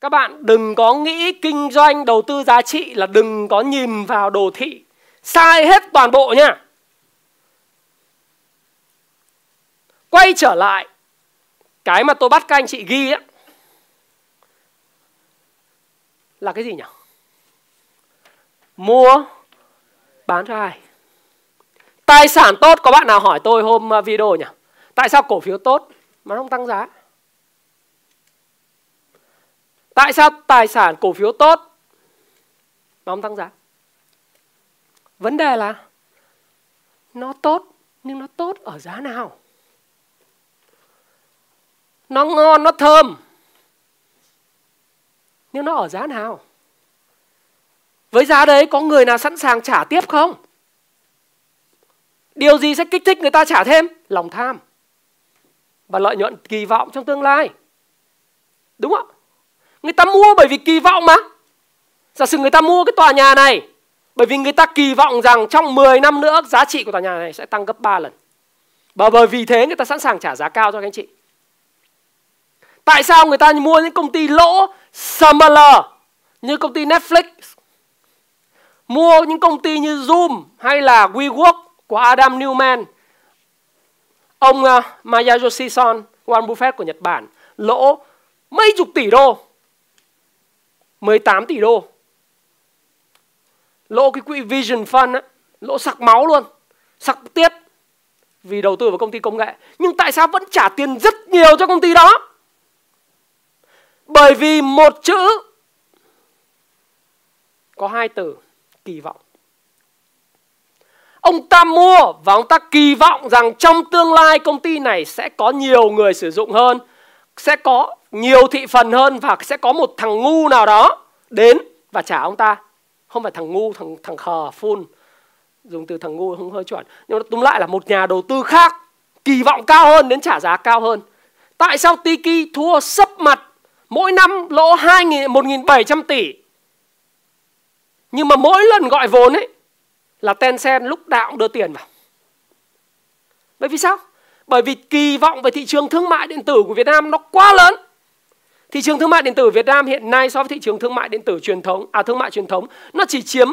Các bạn đừng có nghĩ kinh doanh đầu tư giá trị là đừng có nhìn vào đồ thị. Sai hết toàn bộ nha. Quay trở lại, cái mà tôi bắt các anh chị ghi á, là cái gì nhỉ? Mua, bán cho ai? Tài sản tốt, có bạn nào hỏi tôi hôm à, video nhỉ? Tại sao cổ phiếu tốt mà không tăng giá? Tại sao tài sản cổ phiếu tốt mà ông tăng giá? Vấn đề là nó tốt nhưng nó tốt ở giá nào? Nó ngon, nó thơm. Nhưng nó ở giá nào? Với giá đấy có người nào sẵn sàng trả tiếp không? Điều gì sẽ kích thích người ta trả thêm? Lòng tham. Và lợi nhuận kỳ vọng trong tương lai. Đúng không? Người ta mua bởi vì kỳ vọng mà. Giả sử người ta mua cái tòa nhà này bởi vì người ta kỳ vọng rằng trong 10 năm nữa giá trị của tòa nhà này sẽ tăng gấp 3 lần. Và bởi vì thế người ta sẵn sàng trả giá cao cho các anh chị. Tại sao người ta mua những công ty lỗ similar như công ty Netflix mua những công ty như Zoom hay là WeWork của Adam Newman ông ờ, uh, Masayoshi Son Warren Buffett của Nhật Bản lỗ mấy chục tỷ đô 18 tỷ đô. Lỗ cái quỹ Vision Fund á, lỗ sặc máu luôn sặc tiết vì đầu tư vào công ty công nghệ. Nhưng tại sao vẫn trả tiền rất nhiều cho công ty đó? Bởi vì một chữ có hai từ kỳ vọng. Ông ta mua và ông ta kỳ vọng rằng trong tương lai công ty này sẽ có nhiều người sử dụng hơn, sẽ có nhiều thị phần hơn và sẽ có một thằng ngu nào đó đến và trả ông ta. Không phải thằng ngu, thằng thằng khờ, phun. Dùng từ thằng ngu không hơi chuẩn. Nhưng mà túm lại là một nhà đầu tư khác kỳ vọng cao hơn đến trả giá cao hơn. Tại sao Tiki thua sấp mặt mỗi năm lỗ 2.000, 1.700 tỷ. Nhưng mà mỗi lần gọi vốn ấy là Tencent lúc nào cũng đưa tiền vào. Bởi vì sao? Bởi vì kỳ vọng về thị trường thương mại điện tử của Việt Nam nó quá lớn. Thị trường thương mại điện tử Việt Nam hiện nay so với thị trường thương mại điện tử truyền thống, à thương mại truyền thống, nó chỉ chiếm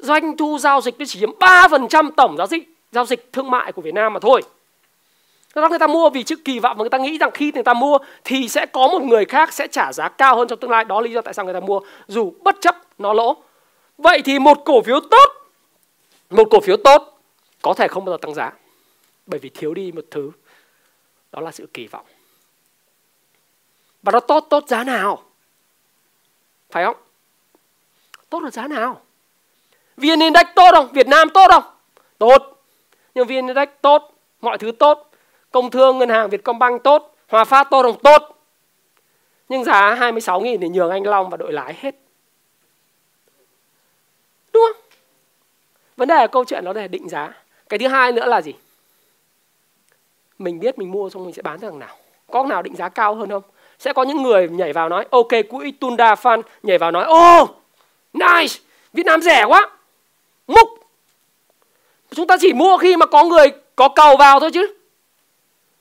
doanh thu giao dịch nó chỉ chiếm 3% tổng giao dịch giao dịch thương mại của Việt Nam mà thôi. Do đó người ta mua vì trước kỳ vọng và người ta nghĩ rằng khi người ta mua thì sẽ có một người khác sẽ trả giá cao hơn trong tương lai. Đó là lý do tại sao người ta mua dù bất chấp nó lỗ. Vậy thì một cổ phiếu tốt, một cổ phiếu tốt có thể không bao giờ tăng giá. Bởi vì thiếu đi một thứ, đó là sự kỳ vọng. Và nó tốt tốt giá nào? Phải không? Tốt là giá nào? VN Index tốt không? Việt Nam tốt không? Tốt. Nhưng VN Index tốt, mọi thứ tốt Công thương, ngân hàng Vietcombank tốt, Hòa Phát tốt không? Tốt. Nhưng giá 26.000 thì nhường anh Long và đội lái hết. Đúng không? Vấn đề là câu chuyện nó là định giá. Cái thứ hai nữa là gì? Mình biết mình mua xong mình sẽ bán thằng nào. Có nào định giá cao hơn không? Sẽ có những người nhảy vào nói ok quỹ Tunda fan nhảy vào nói ô oh, nice Việt Nam rẻ quá. Múc. Chúng ta chỉ mua khi mà có người có cầu vào thôi chứ.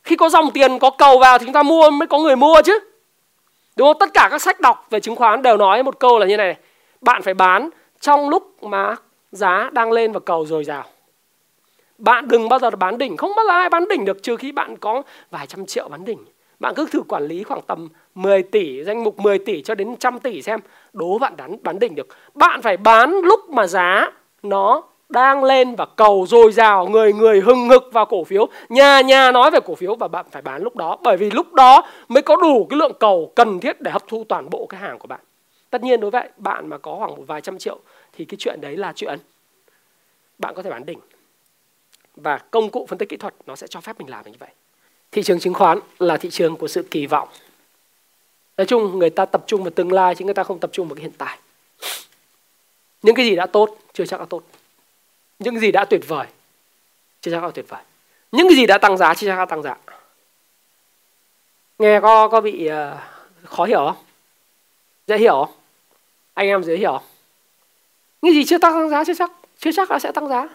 Khi có dòng tiền có cầu vào thì chúng ta mua mới có người mua chứ. Đúng không? Tất cả các sách đọc về chứng khoán đều nói một câu là như này bạn phải bán trong lúc mà giá đang lên và cầu dồi dào. Bạn đừng bao giờ bán đỉnh. Không bao giờ ai bán đỉnh được trừ khi bạn có vài trăm triệu bán đỉnh bạn cứ thử quản lý khoảng tầm 10 tỷ, danh mục 10 tỷ cho đến trăm tỷ xem, đố bạn bán bán đỉnh được. Bạn phải bán lúc mà giá nó đang lên và cầu dồi dào, người người hừng hực vào cổ phiếu. Nhà nhà nói về cổ phiếu và bạn phải bán lúc đó, bởi vì lúc đó mới có đủ cái lượng cầu cần thiết để hấp thu toàn bộ cái hàng của bạn. Tất nhiên đối với bạn mà có khoảng một vài trăm triệu thì cái chuyện đấy là chuyện bạn có thể bán đỉnh. Và công cụ phân tích kỹ thuật nó sẽ cho phép mình làm như vậy thị trường chứng khoán là thị trường của sự kỳ vọng. Nói chung người ta tập trung vào tương lai chứ người ta không tập trung vào cái hiện tại. Những cái gì đã tốt chưa chắc đã tốt. Những cái gì đã tuyệt vời chưa chắc đã tuyệt vời. Những cái gì đã tăng giá chưa chắc đã tăng giá. Nghe có có bị uh, khó hiểu không? Dễ hiểu không? Anh em dễ hiểu không? Những gì chưa tăng giá chưa chắc chưa chắc đã sẽ tăng giá.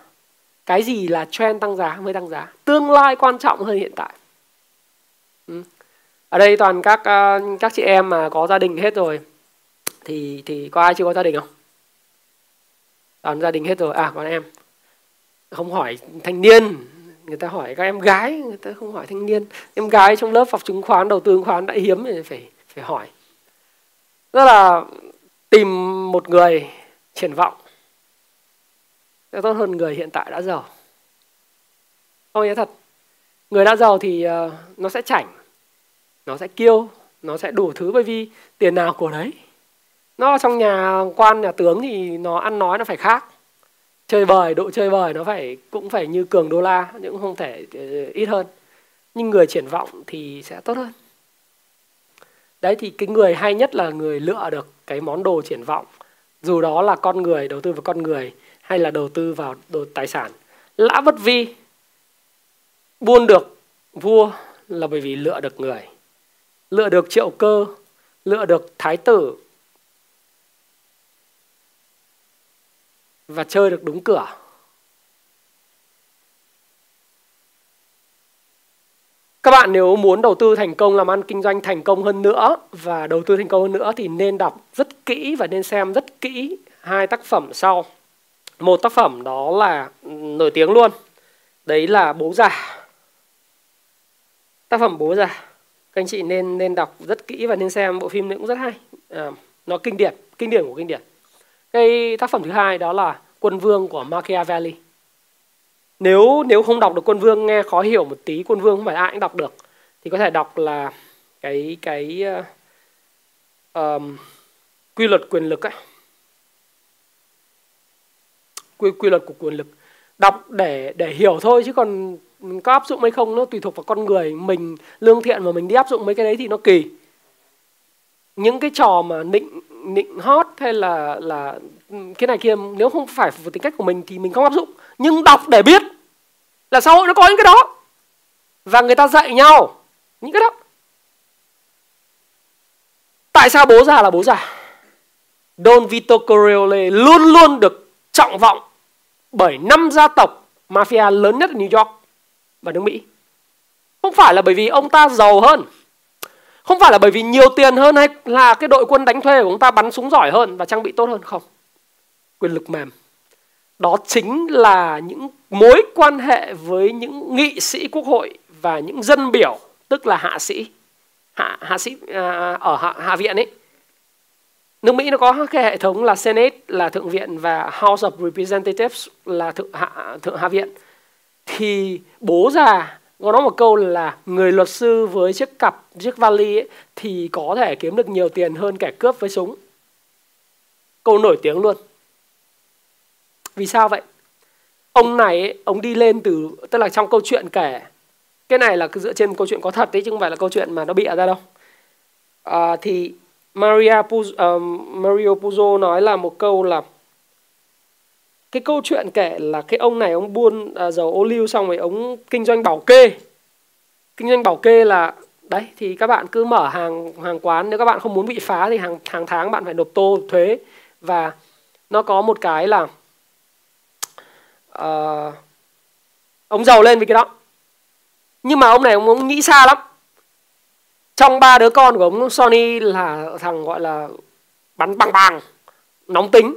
Cái gì là trend tăng giá mới tăng giá? Tương lai quan trọng hơn hiện tại ừ. ở đây toàn các ờ, các chị em mà có gia đình hết rồi, thì thì có ai chưa có gia đình không? Toàn gia đình hết rồi. À còn em. Không hỏi thanh niên. Người ta hỏi các em gái, người ta không hỏi thanh niên. Em gái trong lớp học chứng khoán, đầu tư chứng khoán đã hiếm thì phải phải hỏi. Rất là tìm một người triển vọng. Sẽ tốt hơn người hiện tại đã giàu. Không nhớ thật người đã giàu thì uh, nó sẽ chảnh nó sẽ kiêu nó sẽ đủ thứ bởi vì tiền nào của đấy. Nó trong nhà quan nhà tướng thì nó ăn nói nó phải khác. Chơi bời độ chơi bời nó phải cũng phải như cường đô la nhưng không thể ờ, ít hơn. Nhưng người triển vọng thì sẽ tốt hơn. Đấy thì cái người hay nhất là người lựa được cái món đồ triển vọng. Dù đó là con người đầu tư vào con người hay là đầu tư vào đồ tài sản. Lã bất vi buôn được vua là bởi vì lựa được người lựa được triệu cơ lựa được thái tử và chơi được đúng cửa Các bạn nếu muốn đầu tư thành công, làm ăn kinh doanh thành công hơn nữa và đầu tư thành công hơn nữa thì nên đọc rất kỹ và nên xem rất kỹ hai tác phẩm sau. Một tác phẩm đó là nổi tiếng luôn. Đấy là Bố già. Tác phẩm Bố già. Các anh chị nên nên đọc rất kỹ và nên xem bộ phim này cũng rất hay. À, nó kinh điển, kinh điển của kinh điển. Cái tác phẩm thứ hai đó là Quân Vương của Machiavelli nếu nếu không đọc được quân vương nghe khó hiểu một tí quân vương không phải ai cũng đọc được thì có thể đọc là cái cái uh, um, quy luật quyền lực ấy quy quy luật của quyền lực đọc để để hiểu thôi chứ còn có áp dụng hay không nó tùy thuộc vào con người. Mình lương thiện mà mình đi áp dụng mấy cái đấy thì nó kỳ. Những cái trò mà nịnh nịnh hót hay là là, cái này kia, nếu không phải phù tính cách của mình thì mình không áp dụng. Nhưng đọc để biết là xã hội nó có những cái đó. Và người ta dạy nhau những cái đó. Tại sao bố già là bố già? Don Vito Corleone luôn luôn được trọng vọng bởi năm gia tộc mafia lớn nhất ở New York và nước Mỹ. Không phải là bởi vì ông ta giàu hơn. Không phải là bởi vì nhiều tiền hơn hay là cái đội quân đánh thuê của ông ta bắn súng giỏi hơn và trang bị tốt hơn. Không. Quyền lực mềm. Đó chính là những mối quan hệ với những nghị sĩ quốc hội và những dân biểu tức là hạ sĩ. Hạ hạ sĩ à, ở hạ, hạ viện ấy. Nước Mỹ nó có cái hệ thống là Senate là thượng viện và House of Representatives là thượng hạ thượng hạ viện thì bố già có nói một câu là người luật sư với chiếc cặp chiếc vali ấy, thì có thể kiếm được nhiều tiền hơn kẻ cướp với súng. Câu nổi tiếng luôn. Vì sao vậy? Ông này ấy, ông đi lên từ tức là trong câu chuyện kể. Cái này là dựa trên câu chuyện có thật đấy chứ không phải là câu chuyện mà nó bịa ra đâu. À, thì Maria Puzo, uh, ờ, Mario Puzo nói là một câu là cái câu chuyện kể là cái ông này ông buôn à, dầu ô liu xong rồi ông kinh doanh bảo kê. Kinh doanh bảo kê là đấy thì các bạn cứ mở hàng hàng quán nếu các bạn không muốn bị phá thì hàng hàng tháng bạn phải nộp tô thuế. Và nó có một cái là uh, ông giàu lên vì cái đó. Nhưng mà ông này ông, ông nghĩ xa lắm. Trong ba đứa con của ông Sony là thằng gọi là bắn bằng bằng nóng tính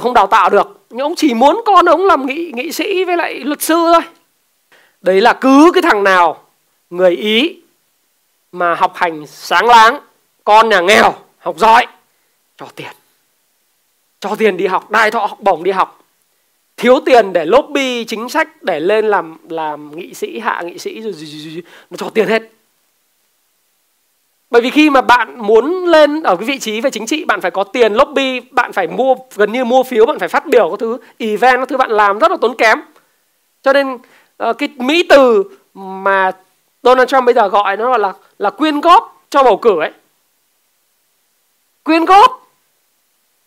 không đào tạo được nhưng ông chỉ muốn con ông làm nghị nghị sĩ với lại luật sư thôi. Đấy là cứ cái thằng nào người ý mà học hành sáng láng con nhà nghèo học giỏi cho tiền. Cho tiền đi học đai thọ học bổng đi học. Thiếu tiền để lobby chính sách để lên làm làm nghị sĩ hạ nghị sĩ rồi, rồi, rồi, rồi nó cho tiền hết bởi vì khi mà bạn muốn lên ở cái vị trí về chính trị, bạn phải có tiền lobby, bạn phải mua, gần như mua phiếu, bạn phải phát biểu các thứ, event các thứ bạn làm rất là tốn kém cho nên ờ, cái mỹ từ mà Donald Trump bây giờ gọi nó là là quyên góp cho bầu cử ấy quyên góp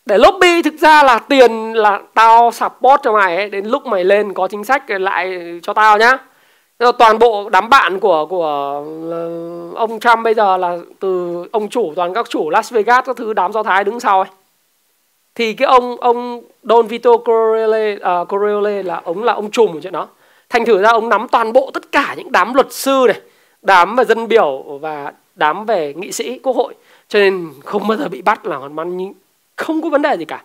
để lobby thực ra là tiền là tao support cho mày ấy. đến lúc mày lên có chính sách lại cho tao nhá toàn bộ đám bạn của của ờ, ông Trump bây giờ là từ ông chủ toàn các chủ Las Vegas các thứ đám do thái đứng sau ấy. Thì cái ông ông Don Vito Corleone, uh, Corleone là ông là ông trùm của chuyện đó. Thành thử ra ông nắm toàn bộ tất cả những đám luật sư này đám về dân biểu và đám về nghị sĩ quốc hội. Cho nên không bao giờ bị bắt là hoàn toàn không có vấn đề gì cả.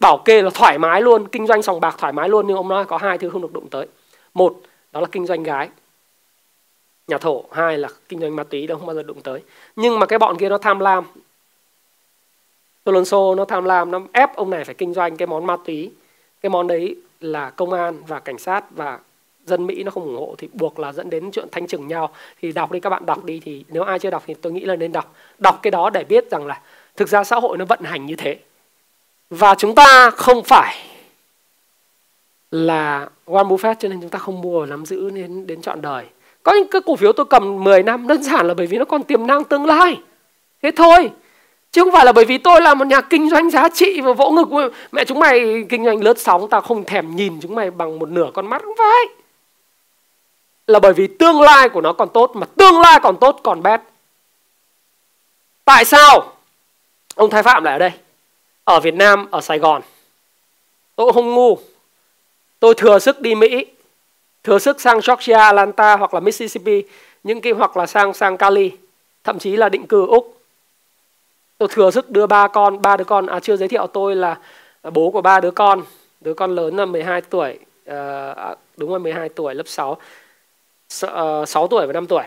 Bảo kê là thoải mái luôn kinh doanh sòng bạc thoải mái luôn nhưng ông nói có hai thứ không được đụng tới. Một đó là kinh doanh gái. Nhà thổ, hai là kinh doanh ma túy, đâu không bao giờ đụng tới. Nhưng mà cái bọn kia nó tham lam. Alonso nó tham lam, nó ép ông này phải kinh doanh cái món ma túy. Cái món đấy là công an và cảnh sát và dân Mỹ nó không ủng hộ, thì buộc là dẫn đến chuyện thanh trừng nhau. Thì đọc đi, các bạn đọc đi, thì nếu ai chưa đọc thì tôi nghĩ là nên đọc. Đọc cái đó để biết rằng là thực ra xã hội nó vận hành như thế. Và chúng ta không phải là Warren Buffett, cho nên chúng ta không mua và nắm giữ đến đến trọn đời. Có những cái cổ phiếu tôi cầm 10 năm, đơn giản là bởi vì nó còn tiềm năng tương lai. Thế thôi, chứ không phải là bởi vì tôi là một nhà kinh doanh giá trị và vỗ ngực. Mẹ chúng mày kinh doanh lướt sóng, tao không thèm nhìn chúng mày bằng một nửa con mắt, không phải. Là bởi vì tương lai của nó còn tốt, mà tương lai còn tốt, còn bét. Tại sao? Ông thái phạm lại ở đây. Ở việt nam, ở sài gòn. Tôi không ngu tôi thừa sức đi mỹ thừa sức sang georgia atlanta hoặc là mississippi những cái hoặc là sang sang cali thậm chí là định cư úc. Tôi thừa sức đưa ba con ba đứa con à chưa giới thiệu tôi là bố của ba đứa con. Đứa con lớn là 12 tuổi ờ, à, đúng rồi 12 tuổi lớp 6 6 ờ, tuổi và 5 tuổi.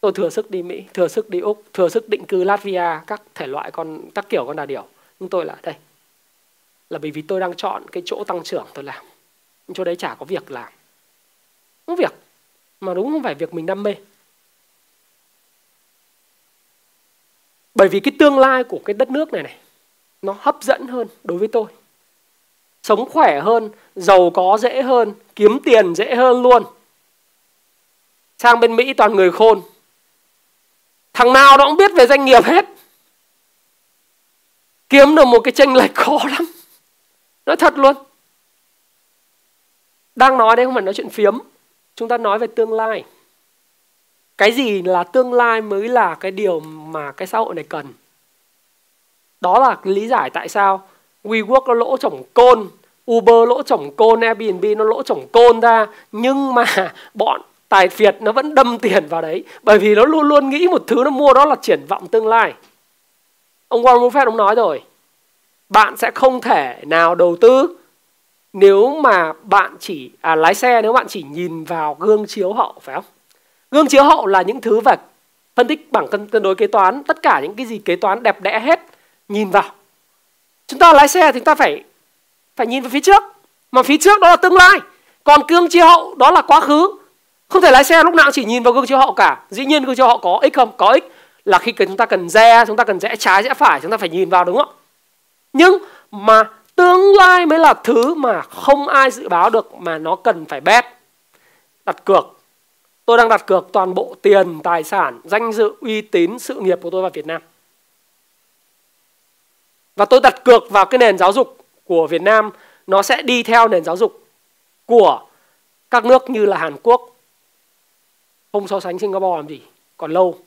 Tôi thừa sức đi Mỹ thừa sức đi Úc thừa sức định cư Latvia các thể loại con các kiểu con đà điểu. Nhưng tôi là đây là bởi vì tôi đang chọn cái chỗ tăng trưởng tôi làm. Chỗ đấy chả có việc làm. Không việc, mà đúng không phải việc mình đam mê. Bởi vì cái tương lai của cái đất nước này này, nó hấp dẫn hơn đối với tôi. Sống khỏe hơn, giàu có dễ hơn, kiếm tiền dễ hơn luôn. Sang bên mỹ toàn người khôn. Thằng nào nó cũng biết về doanh nghiệp hết. Kiếm được một cái tranh lệch khó lắm nói thật luôn. Đang nói đây không phải nói chuyện phiếm. Chúng ta nói về tương lai. Cái gì là tương lai mới là cái điều mà cái xã hội này cần? Đó là lý giải tại sao WeWork nó lỗ chổng côn, Uber lỗ chổng côn, Airbnb nó lỗ chổng côn ra. Nhưng mà bọn tài phiệt nó vẫn đâm tiền vào đấy. Bởi vì nó luôn luôn nghĩ một thứ nó mua đó là triển vọng tương lai. Ông Warren Buffett ông nói rồi bạn sẽ không thể nào đầu tư nếu mà bạn chỉ à, lái xe nếu bạn chỉ nhìn vào gương chiếu hậu phải không? Gương chiếu hậu là những thứ về phân tích bảng cân cân đối kế toán tất cả những cái gì kế toán đẹp đẽ hết nhìn vào. Chúng ta lái xe thì chúng ta phải phải nhìn vào phía trước mà phía trước đó là tương lai. Còn gương chiếu hậu đó là quá khứ. Không thể lái xe lúc nào chỉ nhìn vào gương chiếu hậu cả. Dĩ nhiên gương chiếu hậu có ích không? Có ích là khi chúng ta cần re chúng ta cần rẽ trái rẽ phải chúng ta phải nhìn vào đúng không? Nhưng mà tương lai mới là thứ mà không ai dự báo được mà nó cần phải bet đặt cược. Tôi đang đặt cược toàn bộ tiền, tài sản, danh dự, uy tín, sự nghiệp của tôi vào Việt Nam. Và tôi đặt cược vào cái nền giáo dục của Việt Nam. Nó sẽ đi theo nền giáo dục của các nước như là Hàn Quốc. Không so sánh Singapore làm gì, còn lâu.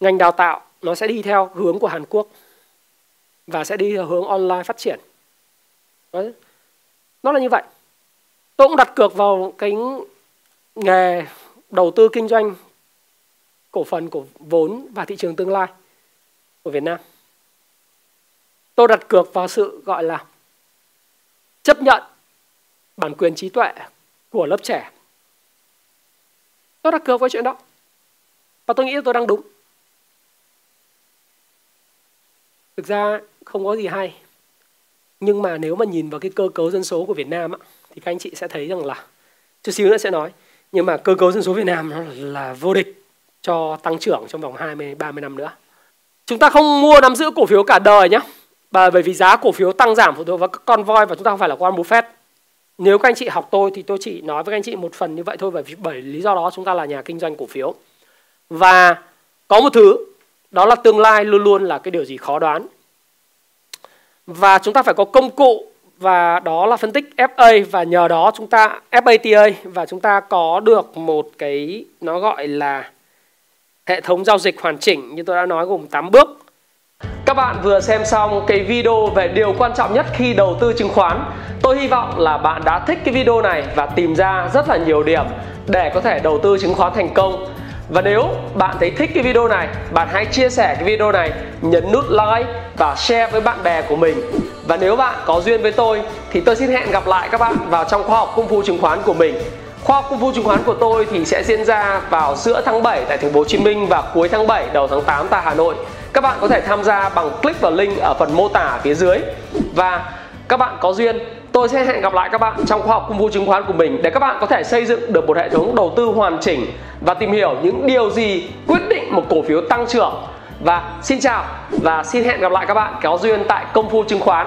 Ngành đào tạo nó sẽ đi theo hướng của Hàn Quốc và sẽ đi theo hướng online phát triển. Đấy. nó là như vậy. Tôi cũng đặt cược vào cái nghề đầu tư kinh doanh cổ phần của vốn và thị trường tương lai của Việt Nam. Tôi đặt cược vào sự gọi là chấp nhận bản quyền trí tuệ của lớp trẻ. Tôi đặt cược với chuyện đó và tôi nghĩ tôi đang đúng. Thực ra không có gì hay nhưng mà nếu mà nhìn vào cái cơ cấu dân số của Việt Nam á, thì các anh chị sẽ thấy rằng là chút xíu nữa sẽ nói nhưng mà cơ cấu dân số Việt Nam nó là vô địch cho tăng trưởng trong vòng 20 30 năm nữa. Chúng ta không mua nắm giữ cổ phiếu cả đời nhé. Bởi vì giá cổ phiếu tăng giảm phụ thuộc vào các con voi và chúng ta không phải là Warren Buffett. Nếu các anh chị học tôi thì tôi chỉ nói với các anh chị một phần như vậy thôi bởi vì bởi lý do đó chúng ta là nhà kinh doanh cổ phiếu. Và có một thứ đó là tương lai luôn luôn là cái điều gì khó đoán và chúng ta phải có công cụ, và đó là phân tích FA và nhờ đó chúng ta FATA và chúng ta có được một cái, nó gọi là hệ thống giao dịch hoàn chỉnh như tôi đã nói gồm 8 bước. Các bạn vừa xem xong cái video về điều quan trọng nhất khi đầu tư chứng khoán. Tôi hy vọng là bạn đã thích cái video này và tìm ra rất là nhiều điểm để có thể đầu tư chứng khoán thành công. Và nếu bạn thấy thích cái video này, bạn hãy chia sẻ cái video này, nhấn nút like và share với bạn bè của mình. Và nếu bạn có duyên với tôi thì tôi xin hẹn gặp lại các bạn vào trong khóa học công phu chứng khoán của mình. Khoa học công phu chứng khoán của tôi thì sẽ diễn ra vào giữa tháng 7 tại thành phố Hồ Chí Minh và cuối tháng 7 đầu tháng 8 tại Hà Nội. Các bạn có thể tham gia bằng click vào link ở phần mô tả phía dưới. Và các bạn có duyên tôi sẽ hẹn gặp lại các bạn trong khoa học công phu chứng khoán của mình để các bạn có thể xây dựng được một hệ thống đầu tư hoàn chỉnh và tìm hiểu những điều gì quyết định một cổ phiếu tăng trưởng. Và xin chào và xin hẹn gặp lại các bạn, kéo duyên tại công phu chứng khoán.